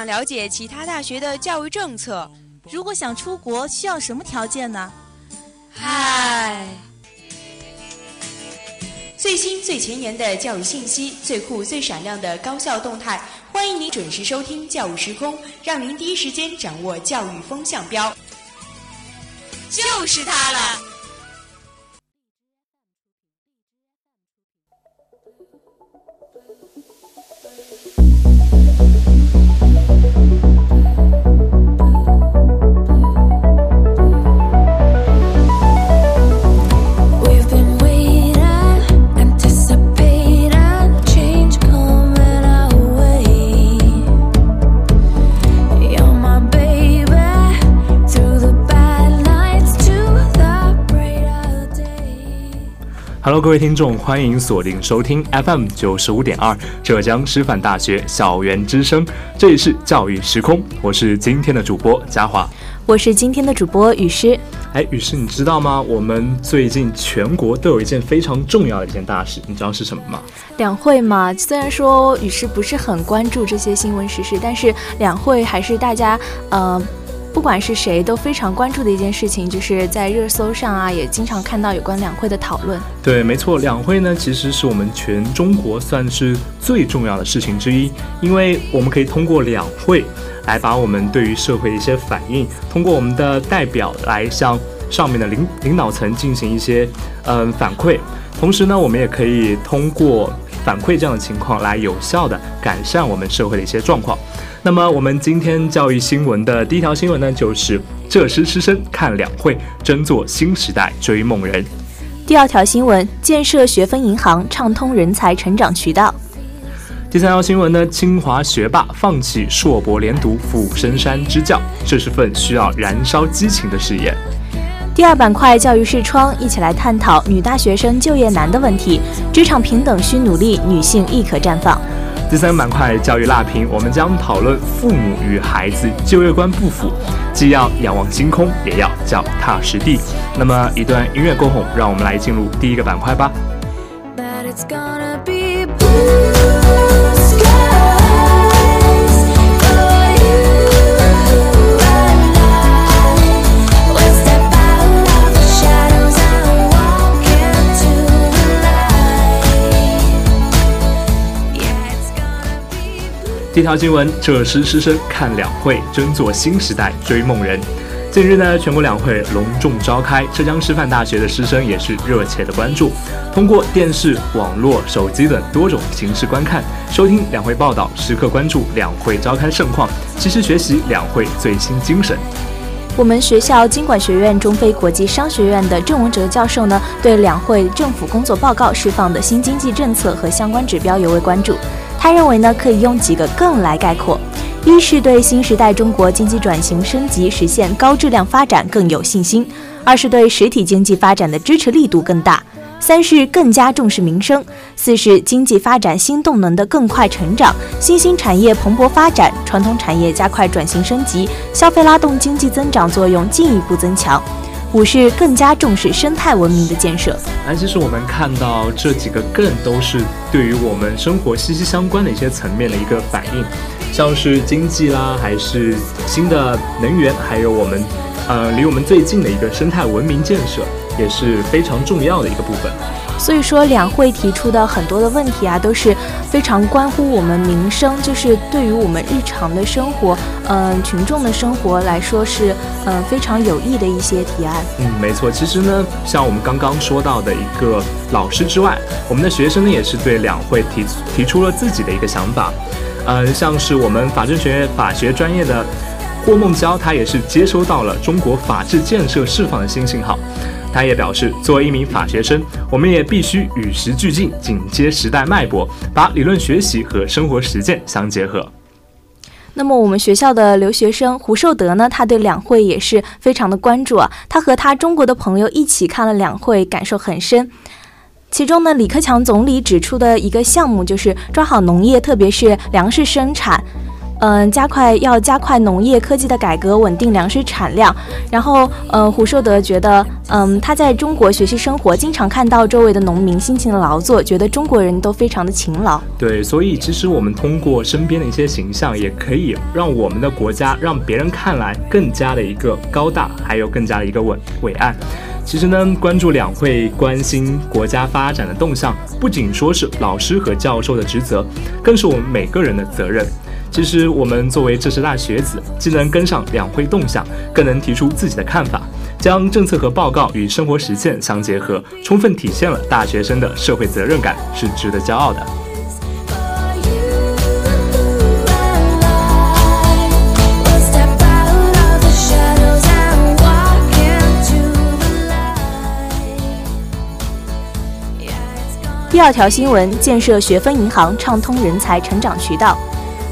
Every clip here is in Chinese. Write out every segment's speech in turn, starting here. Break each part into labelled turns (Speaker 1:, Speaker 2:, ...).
Speaker 1: 想了解其他大学的教育政策？
Speaker 2: 如果想出国，需要什么条件呢？
Speaker 1: 嗨，最新最前沿的教育信息，最酷最闪亮的高校动态，欢迎您准时收听《教育时空》，让您第一时间掌握教育风向标。就是它了。
Speaker 3: Hello，各位听众，欢迎锁定收听 FM 九十五点二浙江师范大学校园之声，这里是教育时空，我是今天的主播嘉华，
Speaker 2: 我是今天的主播雨诗。
Speaker 3: 哎，雨诗，你知道吗？我们最近全国都有一件非常重要的一件大事，你知道是什么吗？
Speaker 2: 两会嘛。虽然说雨诗不是很关注这些新闻时事，但是两会还是大家呃。不管是谁都非常关注的一件事情，就是在热搜上啊，也经常看到有关两会的讨论。
Speaker 3: 对，没错，两会呢，其实是我们全中国算是最重要的事情之一，因为我们可以通过两会来把我们对于社会的一些反应，通过我们的代表来向上面的领领导层进行一些嗯反馈，同时呢，我们也可以通过反馈这样的情况来有效的改善我们社会的一些状况。那么我们今天教育新闻的第一条新闻呢，就是浙师师生看两会，争做新时代追梦人。
Speaker 2: 第二条新闻，建设学分银行，畅通人才成长渠道。
Speaker 3: 第三条新闻呢，清华学霸放弃硕博连读赴深山支教，这是份需要燃烧激情的事业。
Speaker 2: 第二板块教育视窗，一起来探讨女大学生就业难的问题，职场平等需努力，女性亦可绽放。
Speaker 3: 第三板块教育辣评，我们将讨论父母与孩子就业观不符，既要仰望星空，也要脚踏实地。那么一段音乐过后，让我们来进入第一个板块吧。一条新闻：浙师师生看两会，争做新时代追梦人。近日呢，全国两会隆重召开，浙江师范大学的师生也是热切的关注，通过电视、网络、手机等多种形式观看、收听两会报道，时刻关注两会召开盛况，及时学习两会最新精神。
Speaker 2: 我们学校经管学院中非国际商学院的郑文哲教授呢，对两会政府工作报告释放的新经济政策和相关指标尤为关注。他认为呢，可以用几个更来概括：一是对新时代中国经济转型升级、实现高质量发展更有信心；二是对实体经济发展的支持力度更大；三是更加重视民生；四是经济发展新动能的更快成长，新兴产业蓬勃发展，传统产业加快转型升级，消费拉动经济增长作用进一步增强。五是更加重视生态文明的建设。
Speaker 3: 那其实我们看到这几个更都是对于我们生活息息相关的一些层面的一个反应，像是经济啦，还是新的能源，还有我们，呃，离我们最近的一个生态文明建设，也是非常重要的一个部分。
Speaker 2: 所以说，两会提出的很多的问题啊，都是非常关乎我们民生，就是对于我们日常的生活，嗯，群众的生活来说是，嗯，非常有益的一些提案。
Speaker 3: 嗯，没错。其实呢，像我们刚刚说到的一个老师之外，我们的学生呢，也是对两会提提出了自己的一个想法。嗯，像是我们法政学院法学专业的霍梦娇，她也是接收到了中国法治建设释放的新信号。他也表示，作为一名法学生，我们也必须与时俱进，紧接时代脉搏，把理论学习和生活实践相结合。
Speaker 2: 那么，我们学校的留学生胡寿德呢？他对两会也是非常的关注啊。他和他中国的朋友一起看了两会，感受很深。其中呢，李克强总理指出的一个项目就是抓好农业，特别是粮食生产。嗯，加快要加快农业科技的改革，稳定粮食产量。然后，呃，胡寿德觉得，嗯，他在中国学习生活，经常看到周围的农民辛勤的劳作，觉得中国人都非常的勤劳。
Speaker 3: 对，所以其实我们通过身边的一些形象，也可以让我们的国家让别人看来更加的一个高大，还有更加的一个伟伟岸。其实呢，关注两会、关心国家发展的动向，不仅说是老师和教授的职责，更是我们每个人的责任。其实我们作为浙师大学子，既能跟上两会动向，更能提出自己的看法，将政策和报告与生活实践相结合，充分体现了大学生的社会责任感，是值得骄傲的。
Speaker 2: 第二条新闻：建设学分银行，畅通人才成长渠道。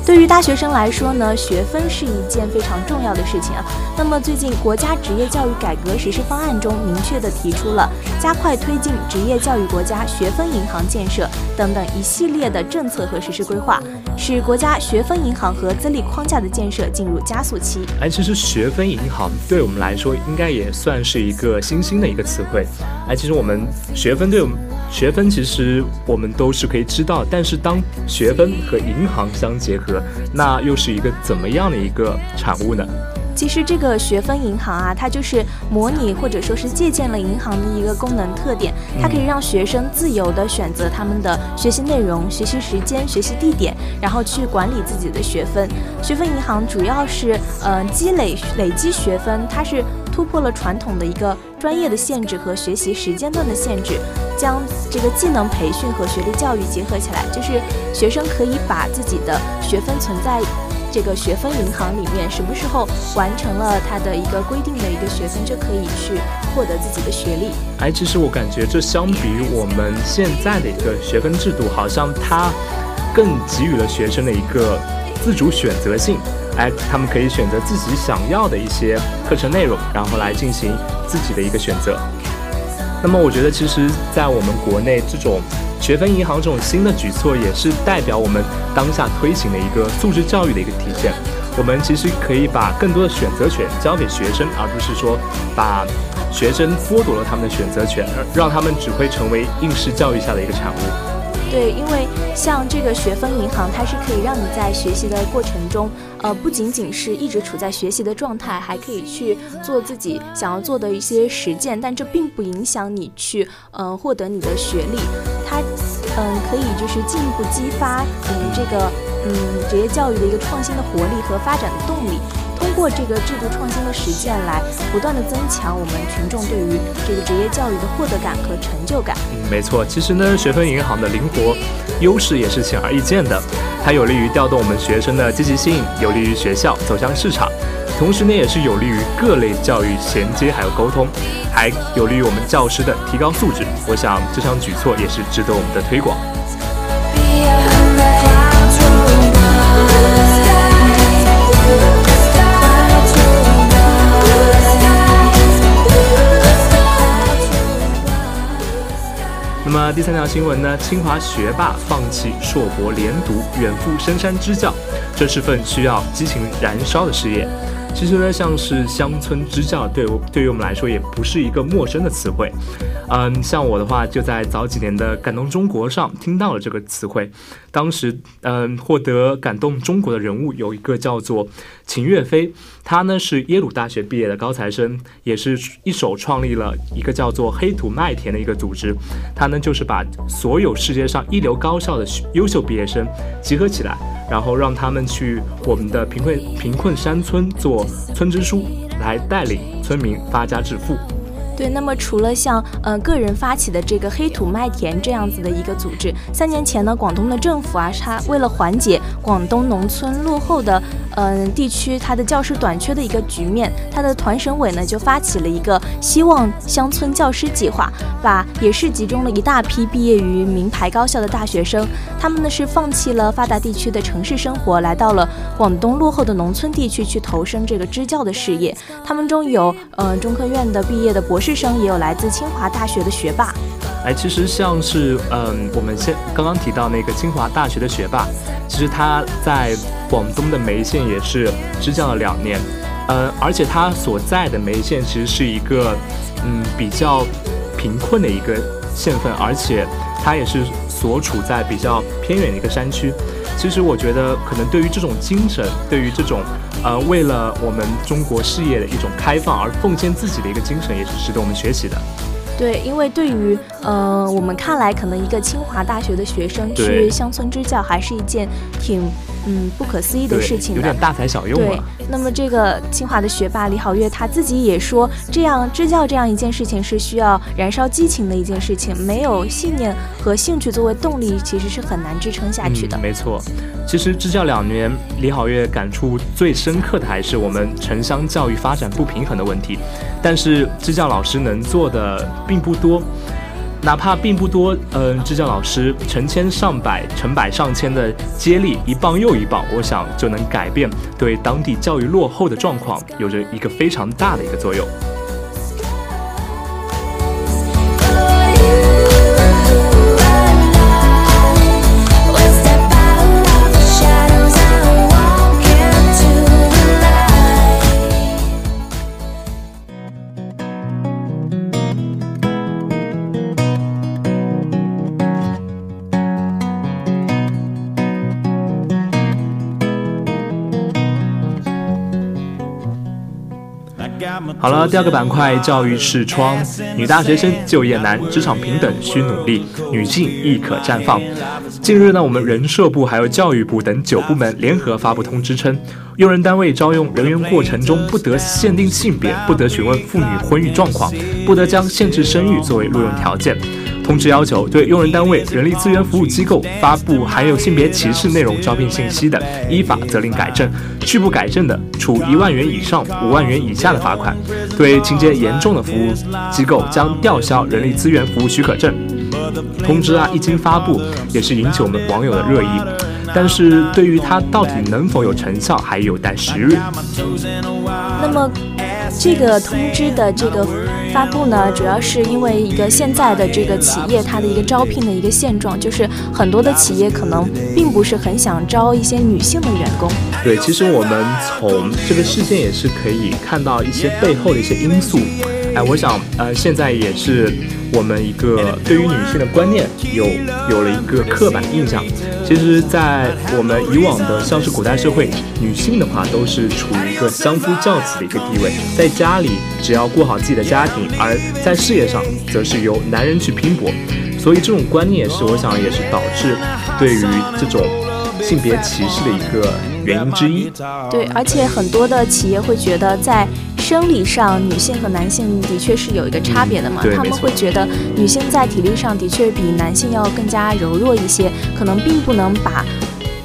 Speaker 2: 对于大学生来说呢，学分是一件非常重要的事情啊。那么最近国家职业教育改革实施方案中明确的提出了加快推进职业教育国家学分银行建设等等一系列的政策和实施规划，使国家学分银行和资历框架的建设进入加速期。
Speaker 3: 哎，其实学分银行对我们来说应该也算是一个新兴的一个词汇。哎，其实我们学分对我们学分其实我们都是可以知道，但是当学分和银行相结合。那又是一个怎么样的一个产物呢？
Speaker 2: 其实这个学分银行啊，它就是模拟或者说是借鉴了银行的一个功能特点，它可以让学生自由的选择他们的学习内容、学习时间、学习地点，然后去管理自己的学分。学分银行主要是呃积累累积学分，它是突破了传统的一个专业的限制和学习时间段的限制。将这个技能培训和学历教育结合起来，就是学生可以把自己的学分存在这个学分银行里面，什么时候完成了他的一个规定的一个学分，就可以去获得自己的学历。
Speaker 3: 哎，其实我感觉这相比于我们现在的一个学分制度，好像它更给予了学生的一个自主选择性。哎，他们可以选择自己想要的一些课程内容，然后来进行自己的一个选择。那么我觉得，其实，在我们国内，这种学分银行这种新的举措，也是代表我们当下推行的一个素质教育的一个体现。我们其实可以把更多的选择权交给学生，而不是说把学生剥夺了他们的选择权，让他们只会成为应试教育下的一个产物。
Speaker 2: 对，因为像这个学分银行，它是可以让你在学习的过程中，呃，不仅仅是一直处在学习的状态，还可以去做自己想要做的一些实践，但这并不影响你去，嗯，获得你的学历。它，嗯，可以就是进一步激发嗯这个嗯职业教育的一个创新的活力和发展的动力。通过这个制度创新的实践来不断的增强我们群众对于这个职业教育的获得感和成就感。
Speaker 3: 嗯，没错，其实呢，学分银行的灵活优势也是显而易见的，它有利于调动我们学生的积极性，有利于学校走向市场，同时呢，也是有利于各类教育衔接还有沟通，还有利于我们教师的提高素质。我想这项举措也是值得我们的推广。那么第三条新闻呢？清华学霸放弃硕博连读，远赴深山支教，这是份需要激情燃烧的事业。其实呢，像是乡村支教，对我对于我们来说也不是一个陌生的词汇。嗯，像我的话，就在早几年的《感动中国》上听到了这个词汇。当时，嗯，获得感动中国的人物有一个叫做秦岳飞，他呢是耶鲁大学毕业的高材生，也是一手创立了一个叫做黑土麦田的一个组织。他呢就是把所有世界上一流高校的优秀毕业生集合起来，然后让他们去我们的贫困贫困山村做村支书，来带领村民发家致富。
Speaker 2: 对，那么除了像呃个人发起的这个黑土麦田这样子的一个组织，三年前呢，广东的政府啊，它为了缓解广东农村落后的嗯地区它的教师短缺的一个局面，它的团省委呢就发起了一个希望乡村教师计划，把也是集中了一大批毕业于名牌高校的大学生，他们呢是放弃了发达地区的城市生活，来到了广东落后的农村地区去投身这个支教的事业。他们中有嗯中科院的毕业的博士。士生，也有来自清华大学的学霸。
Speaker 3: 哎，其实像是嗯，我们现刚刚提到那个清华大学的学霸，其实他在广东的梅县也是支教了两年，呃，而且他所在的梅县其实是一个嗯比较贫困的一个县份，而且他也是所处在比较偏远的一个山区。其实我觉得，可能对于这种精神，对于这种呃为了我们中国事业的一种开放而奉献自己的一个精神，也是值得我们学习的。
Speaker 2: 对，因为对于呃我们看来，可能一个清华大学的学生去乡村支教，还是一件挺嗯不可思议的事情，
Speaker 3: 有点大材小用。
Speaker 2: 对，那么这个清华的学霸李好月他自己也说，这样支教这样一件事情是需要燃烧激情的一件事情，没有信念和兴趣作为动力，其实是很难支撑下去的。
Speaker 3: 没错，其实支教两年，李好月感触最深刻的还是我们城乡教育发展不平衡的问题。但是支教老师能做的并不多，哪怕并不多，嗯，支教老师成千上百、成百上千的接力，一棒又一棒，我想就能改变对当地教育落后的状况，有着一个非常大的一个作用。好了，第二个板块教育视窗，女大学生就业难，职场平等需努力，女性亦可绽放。近日呢，我们人社部还有教育部等九部门联合发布通知称，用人单位招用人员过程中不得限定性别，不得询问妇女婚育状况，不得将限制生育作为录用条件。通知要求，对用人单位、人力资源服务机构发布含有性别歧视内容招聘信息的，依法责令改正；拒不改正的，处一万元以上五万元以下的罚款。对情节严重的服务机构，将吊销人力资源服务许可证。通知啊，一经发布，也是引起我们网友的热议。但是对于它到底能否有成效，还有待时日。
Speaker 2: 那么。这个通知的这个发布呢，主要是因为一个现在的这个企业它的一个招聘的一个现状，就是很多的企业可能并不是很想招一些女性的员工。
Speaker 3: 对，其实我们从这个事件也是可以看到一些背后的一些因素。我想，呃，现在也是我们一个对于女性的观念有有了一个刻板印象。其实，在我们以往的像是古代社会，女性的话都是处于一个相夫教子的一个地位，在家里只要过好自己的家庭，而在事业上则是由男人去拼搏。所以这种观念也是，我想也是导致对于这种性别歧视的一个原因之一。
Speaker 2: 对，而且很多的企业会觉得在。生理上，女性和男性的确是有一个差别的嘛？他们会觉得女性在体力上的确比男性要更加柔弱一些，可能并不能把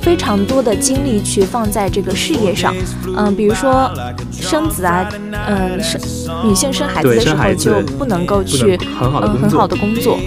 Speaker 2: 非常多的精力去放在这个事业上。嗯，比如说生子啊，嗯，生女性生孩子的时候就不能够去
Speaker 3: 很好的
Speaker 2: 很好的工作。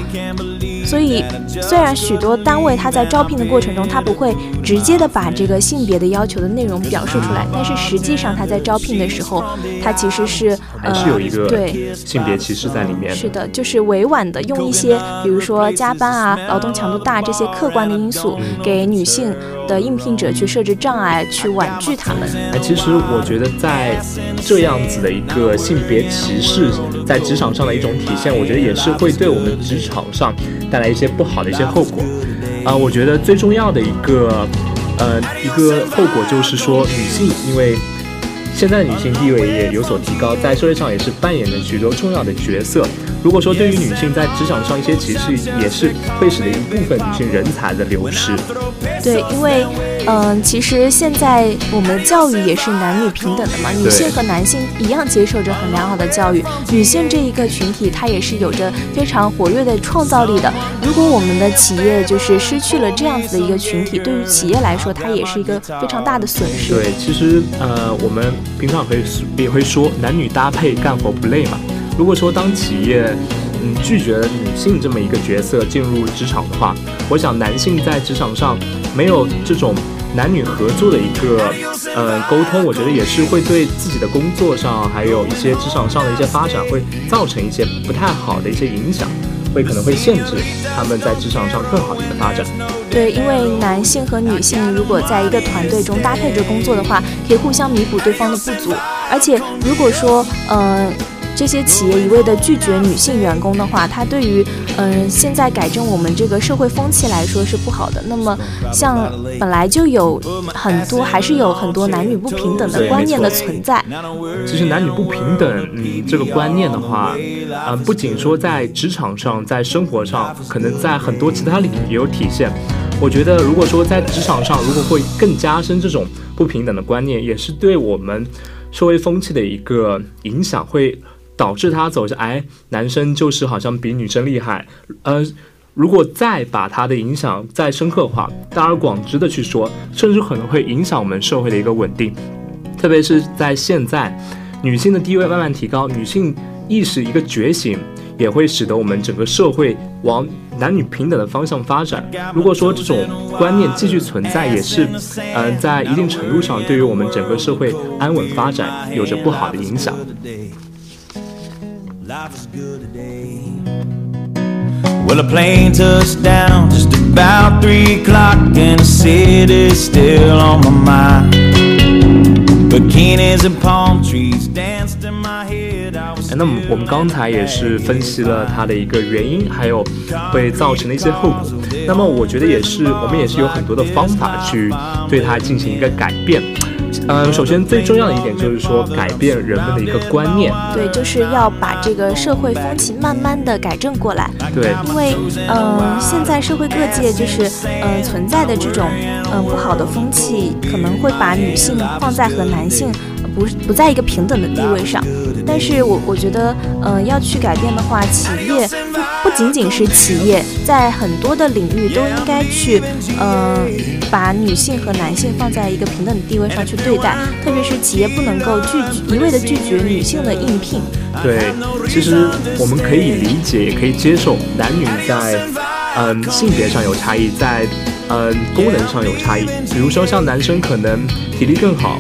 Speaker 2: 所以，虽然许多单位他在招聘的过程中，他不会直接的把这个性别的要求的内容表述出来，但是实际上他在招聘的时候，他其实是
Speaker 3: 还是有一个对性别歧视在里面。
Speaker 2: 是的，就是委婉的用一些，比如说加班啊、劳动强度大这些客观的因素，给女性的应聘者去设置障碍，去婉拒他们。
Speaker 3: 哎，其实我觉得在这样子的一个性别歧视在职场上的一种体现，我觉得也是会对我们职场上。带来一些不好的一些后果，啊，我觉得最重要的一个，呃，一个后果就是说，女性因为现在女性地位也有所提高，在社会上也是扮演着许多重要的角色。如果说对于女性在职场上一些歧视，也是会使得一部分女性人才的流失。
Speaker 2: 对，因为，嗯，其实现在我们的教育也是男女平等的嘛，女性和男性一样接受着很良好的教育。女性这一个群体，她也是有着非常活跃的创造力的。如果我们的企业就是失去了这样子的一个群体，对于企业来说，它也是一个非常大的损失。
Speaker 3: 对，其实，呃，我们平常会也会说，男女搭配干活不累嘛。如果说当企业，嗯，拒绝了女性这么一个角色进入职场的话，我想男性在职场上没有这种男女合作的一个呃沟通，我觉得也是会对自己的工作上，还有一些职场上的一些发展，会造成一些不太好的一些影响，会可能会限制他们在职场上更好的一个发展。
Speaker 2: 对，因为男性和女性如果在一个团队中搭配着工作的话，可以互相弥补对方的不足，而且如果说呃。这些企业一味的拒绝女性员工的话，它对于嗯现在改正我们这个社会风气来说是不好的。那么像本来就有很多还是有很多男女不平等的观念的存在。
Speaker 3: 其实男女不平等，嗯，这个观念的话，嗯，不仅说在职场上，在生活上，可能在很多其他领域也有体现。我觉得如果说在职场上，如果会更加深这种不平等的观念，也是对我们社会风气的一个影响会。导致他走向哎，男生就是好像比女生厉害。呃，如果再把他的影响再深刻化、大而广之的去说，甚至可能会影响我们社会的一个稳定。特别是在现在，女性的地位慢慢提高，女性意识一个觉醒，也会使得我们整个社会往男女平等的方向发展。如果说这种观念继续存在，也是嗯，在一定程度上对于我们整个社会安稳发展有着不好的影响。Life is good today well a plane touched down just about three o'clock and the city's still on my mind bikinis and palm trees danced in my head i was 那么我们刚才也是分析了它的一个原因还有会造成的一些后果那么我觉得也是我们也是有很多的方法去对它进行一个改变嗯，首先最重要的一点就是说改变人们的一个观念，
Speaker 2: 对，就是要把这个社会风气慢慢的改正过来。
Speaker 3: 对，
Speaker 2: 因为嗯，现在社会各界就是嗯存在的这种嗯不好的风气，可能会把女性放在和男性不不在一个平等的地位上。但是我我觉得，嗯，要去改变的话，企业不仅仅是企业，在很多的领域都应该去，嗯，把女性和男性放在一个平等的地位上去对待。特别是企业不能够拒一味的拒绝女性的应聘。
Speaker 3: 对，其实我们可以理解，也可以接受男女在，嗯，性别上有差异，在，嗯，功能上有差异。比如说，像男生可能体力更好，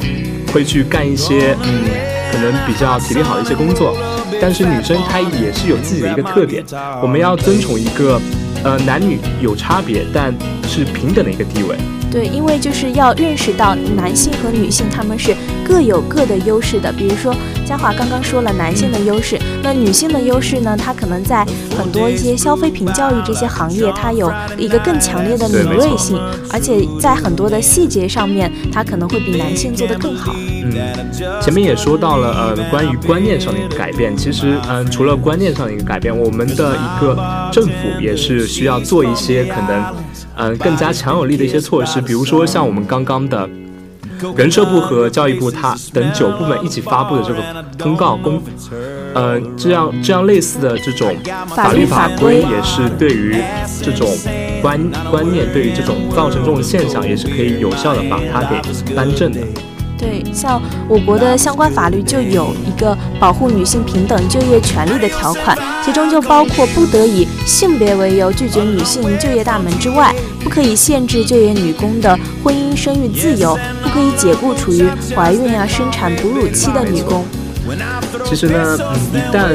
Speaker 3: 会去干一些，嗯。可能比较体力好的一些工作，但是女生她也是有自己的一个特点，我们要尊崇一个，呃，男女有差别，但是平等的一个地位。
Speaker 2: 对，因为就是要认识到男性和女性他们是各有各的优势的。比如说，嘉华刚刚说了男性的优势，那女性的优势呢？她可能在很多一些消费品教育这些行业，它有一个更强烈的敏锐性，而且在很多的细节上面，它可能会比男性做得更好。
Speaker 3: 嗯，前面也说到了，呃，关于观念上的一个改变。其实，嗯，除了观念上的一个改变，我们的一个政府也是需要做一些可能。嗯，更加强有力的一些措施，比如说像我们刚刚的人社部和教育部，它等九部门一起发布的这个通告公，呃，这样这样类似的这种法律法规，也是对于这种观观念，对于这种造成这种现象，也是可以有效的把它给扳正的。
Speaker 2: 对，像我国的相关法律就有一个保护女性平等就业权利的条款，其中就包括不得以性别为由拒绝女性就业大门之外，不可以限制就业女工的婚姻生育自由，不可以解雇处于怀孕啊、生产、哺乳期的女工。
Speaker 3: 其实呢，嗯，一旦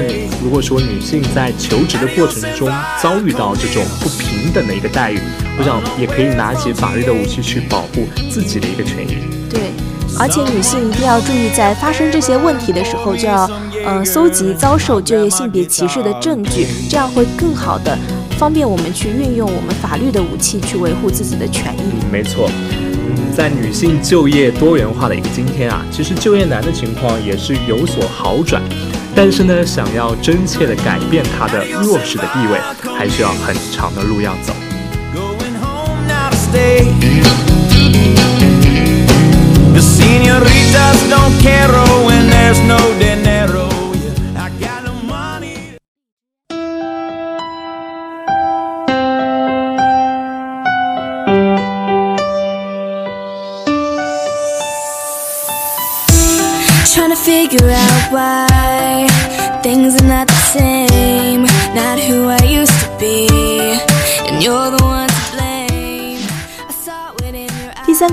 Speaker 3: 如果说女性在求职的过程中遭遇到这种不平等的一个待遇，我想也可以拿起法律的武器去保护自己的一个权益。
Speaker 2: 对。而且女性一定要注意，在发生这些问题的时候，就要呃搜集遭受就业性别歧视的证据，这样会更好的方便我们去运用我们法律的武器去维护自己的权益。
Speaker 3: 没错，嗯，在女性就业多元化的一个今天啊，其实就业难的情况也是有所好转，但是呢，想要真切的改变她的弱势的地位，还需要很长的路要走。Senoritas don't care when there's no dinero.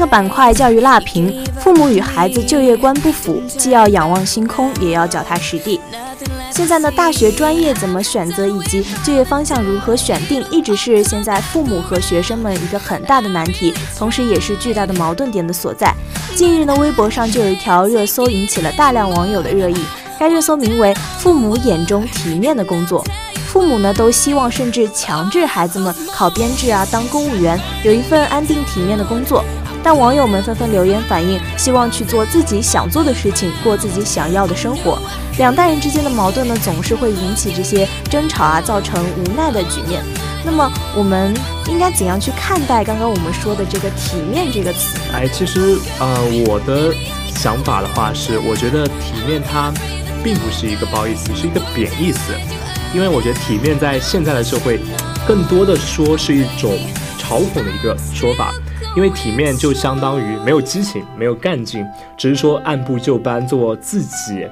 Speaker 2: 板块：教育辣评，父母与孩子就业观不符，既要仰望星空，也要脚踏实地。现在呢，大学专业怎么选择以及就业方向如何选定，一直是现在父母和学生们一个很大的难题，同时也是巨大的矛盾点的所在。近日呢，微博上就有一条热搜引起了大量网友的热议，该热搜名为“父母眼中体面的工作”。父母呢都希望甚至强制孩子们考编制啊，当公务员，有一份安定体面的工作。但网友们纷纷留言反映，希望去做自己想做的事情，过自己想要的生活。两代人之间的矛盾呢，总是会引起这些争吵啊，造成无奈的局面。那么，我们应该怎样去看待刚刚我们说的这个“体面”这个词？
Speaker 3: 哎，其实，呃，我的想法的话是，我觉得“体面”它并不是一个褒义词，是一个贬义词。因为我觉得“体面”在现在的社会，更多的说是一种嘲讽的一个说法。因为体面就相当于没有激情、没有干劲，只是说按部就班做自己，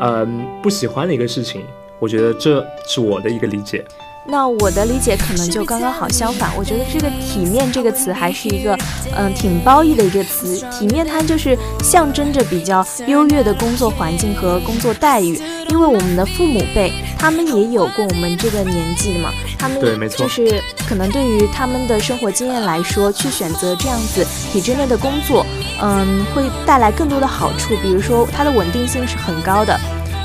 Speaker 3: 嗯，不喜欢的一个事情。我觉得这是我的一个理解。
Speaker 2: 那我的理解可能就刚刚好相反，我觉得这个“体面”这个词还是一个，嗯，挺褒义的一个词。体面它就是象征着比较优越的工作环境和工作待遇。因为我们的父母辈，他们也有过我们这个年纪的嘛，他们就是可能对于他们的生活经验来说，去选择这样子体制内的工作，嗯，会带来更多的好处。比如说，它的稳定性是很高的，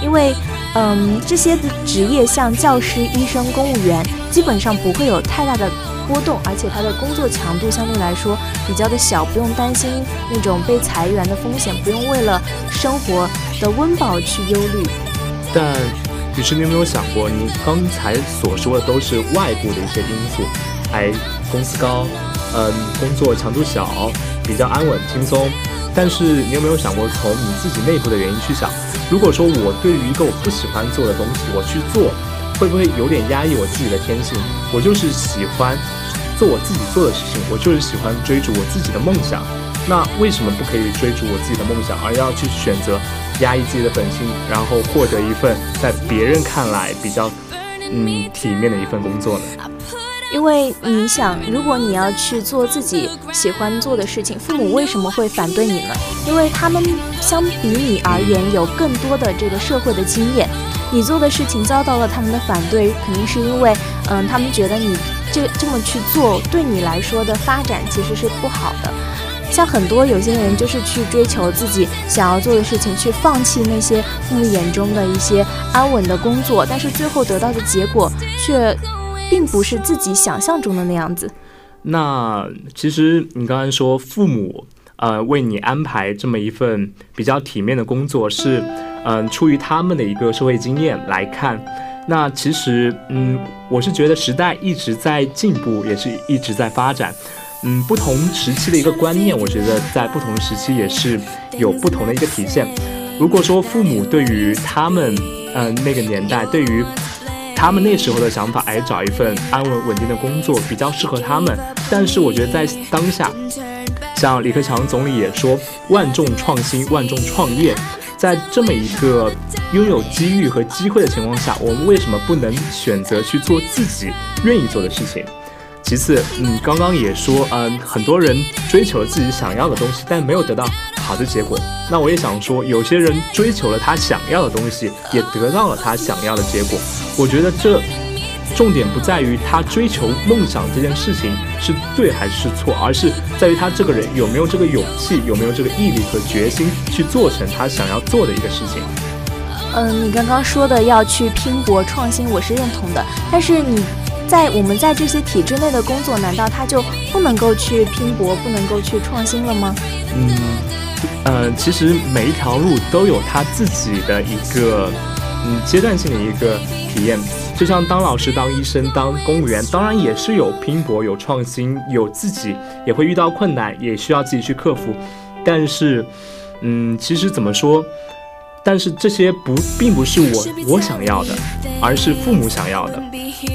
Speaker 2: 因为。嗯，这些职业像教师、医生、公务员，基本上不会有太大的波动，而且他的工作强度相对来说比较的小，不用担心那种被裁员的风险，不用为了生活的温饱去忧虑。
Speaker 3: 但，女士你有没有想过，你刚才所说的都是外部的一些因素，还，工资高，嗯，工作强度小，比较安稳轻松。但是你有没有想过，从你自己内部的原因去想？如果说我对于一个我不喜欢做的东西，我去做，会不会有点压抑我自己的天性？我就是喜欢做我自己做的事情，我就是喜欢追逐我自己的梦想。那为什么不可以追逐我自己的梦想，而要去选择压抑自己的本性，然后获得一份在别人看来比较嗯体面的一份工作呢？
Speaker 2: 因为你想，如果你要去做自己喜欢做的事情，父母为什么会反对你呢？因为他们相比你而言有更多的这个社会的经验，你做的事情遭到了他们的反对，肯定是因为，嗯，他们觉得你这这么去做对你来说的发展其实是不好的。像很多有些人就是去追求自己想要做的事情，去放弃那些父母眼中的一些安稳的工作，但是最后得到的结果却。并不是自己想象中的那样子。
Speaker 3: 那其实你刚才说父母呃为你安排这么一份比较体面的工作，是嗯出于他们的一个社会经验来看。那其实嗯我是觉得时代一直在进步，也是一直在发展。嗯不同时期的一个观念，我觉得在不同时期也是有不同的一个体现。如果说父母对于他们嗯那个年代对于他们那时候的想法，哎，找一份安稳稳定的工作比较适合他们。但是我觉得在当下，像李克强总理也说，万众创新，万众创业。在这么一个拥有机遇和机会的情况下，我们为什么不能选择去做自己愿意做的事情？其次，嗯，刚刚也说，嗯，很多人追求了自己想要的东西，但没有得到好的结果。那我也想说，有些人追求了他想要的东西，也得到了他想要的结果。我觉得这重点不在于他追求梦想这件事情是对还是错，而是在于他这个人有没有这个勇气，有没有这个毅力和决心去做成他想要做的一个事情。
Speaker 2: 嗯，你刚刚说的要去拼搏创新，我是认同的，但是你。在我们在这些体制内的工作，难道他就不能够去拼搏，不能够去创新了吗？
Speaker 3: 嗯，呃，其实每一条路都有他自己的一个嗯阶段性的一个体验。就像当老师、当医生、当公务员，当然也是有拼搏、有创新、有自己也会遇到困难，也需要自己去克服。但是，嗯，其实怎么说？但是这些不并不是我我想要的，而是父母想要的。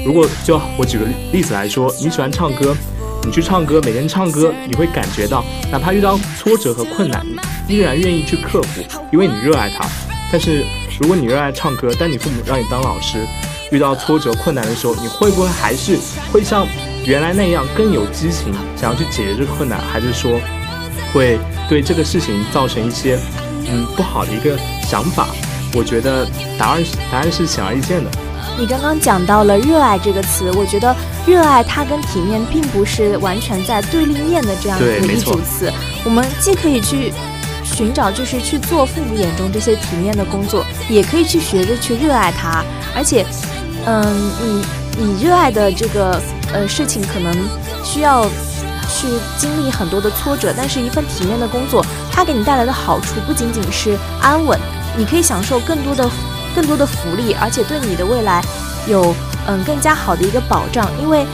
Speaker 3: 如果就我举个例子来说，你喜欢唱歌，你去唱歌，每天唱歌，你会感觉到，哪怕遇到挫折和困难，依然愿意去克服，因为你热爱它。但是如果你热爱唱歌，但你父母让你当老师，遇到挫折困难的时候，你会不会还是会像原来那样更有激情，想要去解决这个困难？还是说会对这个事情造成一些嗯不好的一个想法。我觉得答案答案是显而易见的。
Speaker 2: 你刚刚讲到了热爱这个词，我觉得热爱它跟体面并不是完全在对立面的这样的一组词。我们既可以去寻找，就是去做父母眼中这些体面的工作，也可以去学着去热爱它。而且，嗯，你你热爱的这个呃事情，可能需要去经历很多的挫折，但是一份体面的工作，它给你带来的好处不仅仅是安稳，你可以享受更多的。更多的福利，而且对你的未来有嗯更加好的一个保障，因为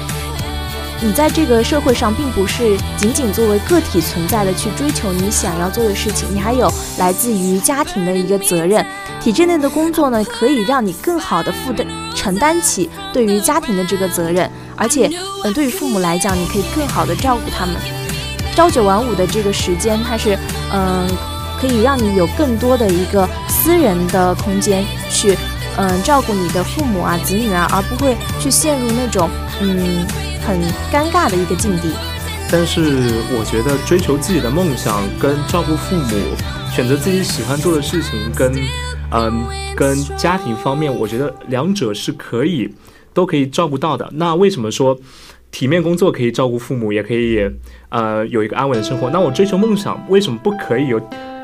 Speaker 2: 你在这个社会上并不是仅仅作为个体存在的去追求你想要做的事情，你还有来自于家庭的一个责任。体制内的工作呢，可以让你更好的负担承担起对于家庭的这个责任，而且嗯对于父母来讲，你可以更好的照顾他们。朝九晚五的这个时间，它是嗯。可以让你有更多的一个私人的空间去，嗯，照顾你的父母啊、子女啊，而不会去陷入那种嗯很尴尬的一个境地。
Speaker 3: 但是我觉得追求自己的梦想跟照顾父母、选择自己喜欢做的事情，跟嗯跟家庭方面，我觉得两者是可以都可以照顾到的。那为什么说体面工作可以照顾父母，也可以呃有一个安稳的生活？那我追求梦想，为什么不可以有？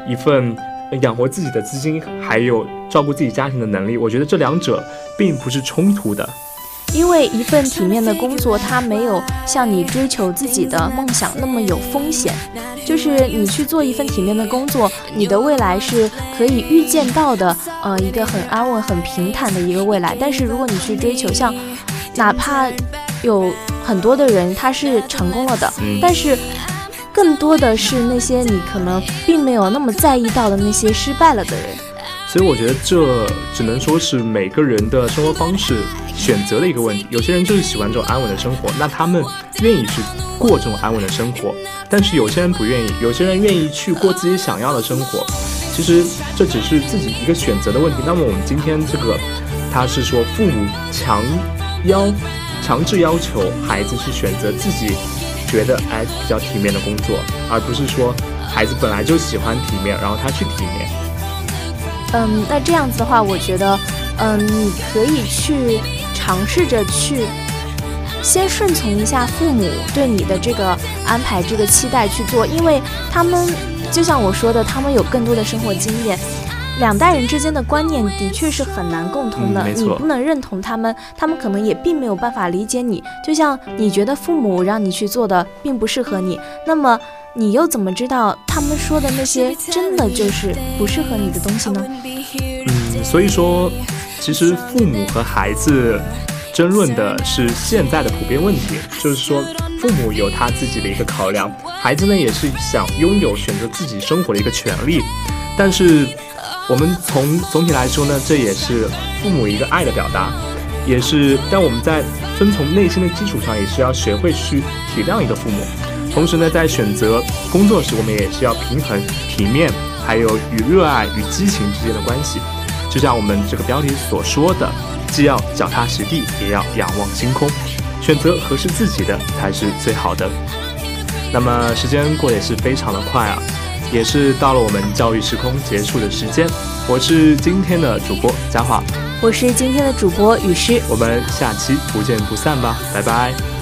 Speaker 3: 一份养活自己的资金，还有照顾自己家庭的能力，我觉得这两者并不是冲突的。
Speaker 2: 因为一份体面的工作，它没有像你追求自己的梦想那么有风险。就是你去做一份体面的工作，你的未来是可以预见到的，呃，一个很安稳、很平坦的一个未来。但是如果你去追求，像哪怕有很多的人他是成功了的，但是。更多的是那些你可能并没有那么在意到的那些失败了的人，
Speaker 3: 所以我觉得这只能说是每个人的生活方式选择的一个问题。有些人就是喜欢这种安稳的生活，那他们愿意去过这种安稳的生活；但是有些人不愿意，有些人愿意去过自己想要的生活。其实这只是自己一个选择的问题。那么我们今天这个，他是说父母强要强制要求孩子去选择自己。觉得哎比较体面的工作，而不是说孩子本来就喜欢体面，然后他去体面。
Speaker 2: 嗯，那这样子的话，我觉得，嗯，你可以去尝试着去先顺从一下父母对你的这个安排、这个期待去做，因为他们就像我说的，他们有更多的生活经验。两代人之间的观念的确是很难共通的，你不能认同他们，他们可能也并没有办法理解你。就像你觉得父母让你去做的并不适合你，那么你又怎么知道他们说的那些真的就是不适合你的东西呢？
Speaker 3: 嗯，所以说，其实父母和孩子争论的是现在的普遍问题，就是说父母有他自己的一个考量，孩子呢也是想拥有选择自己生活的一个权利，但是。我们从总体来说呢，这也是父母一个爱的表达，也是但我们在遵从内心的基础上，也是要学会去体谅一个父母。同时呢，在选择工作时，我们也是要平衡体面，还有与热爱与激情之间的关系。就像我们这个标题所说的，既要脚踏实地，也要仰望星空，选择合适自己的才是最好的。那么时间过得也是非常的快啊。也是到了我们教育时空结束的时间，我是今天的主播佳华，
Speaker 2: 我是今天的主播雨诗，
Speaker 3: 我们下期不见不散吧，拜拜。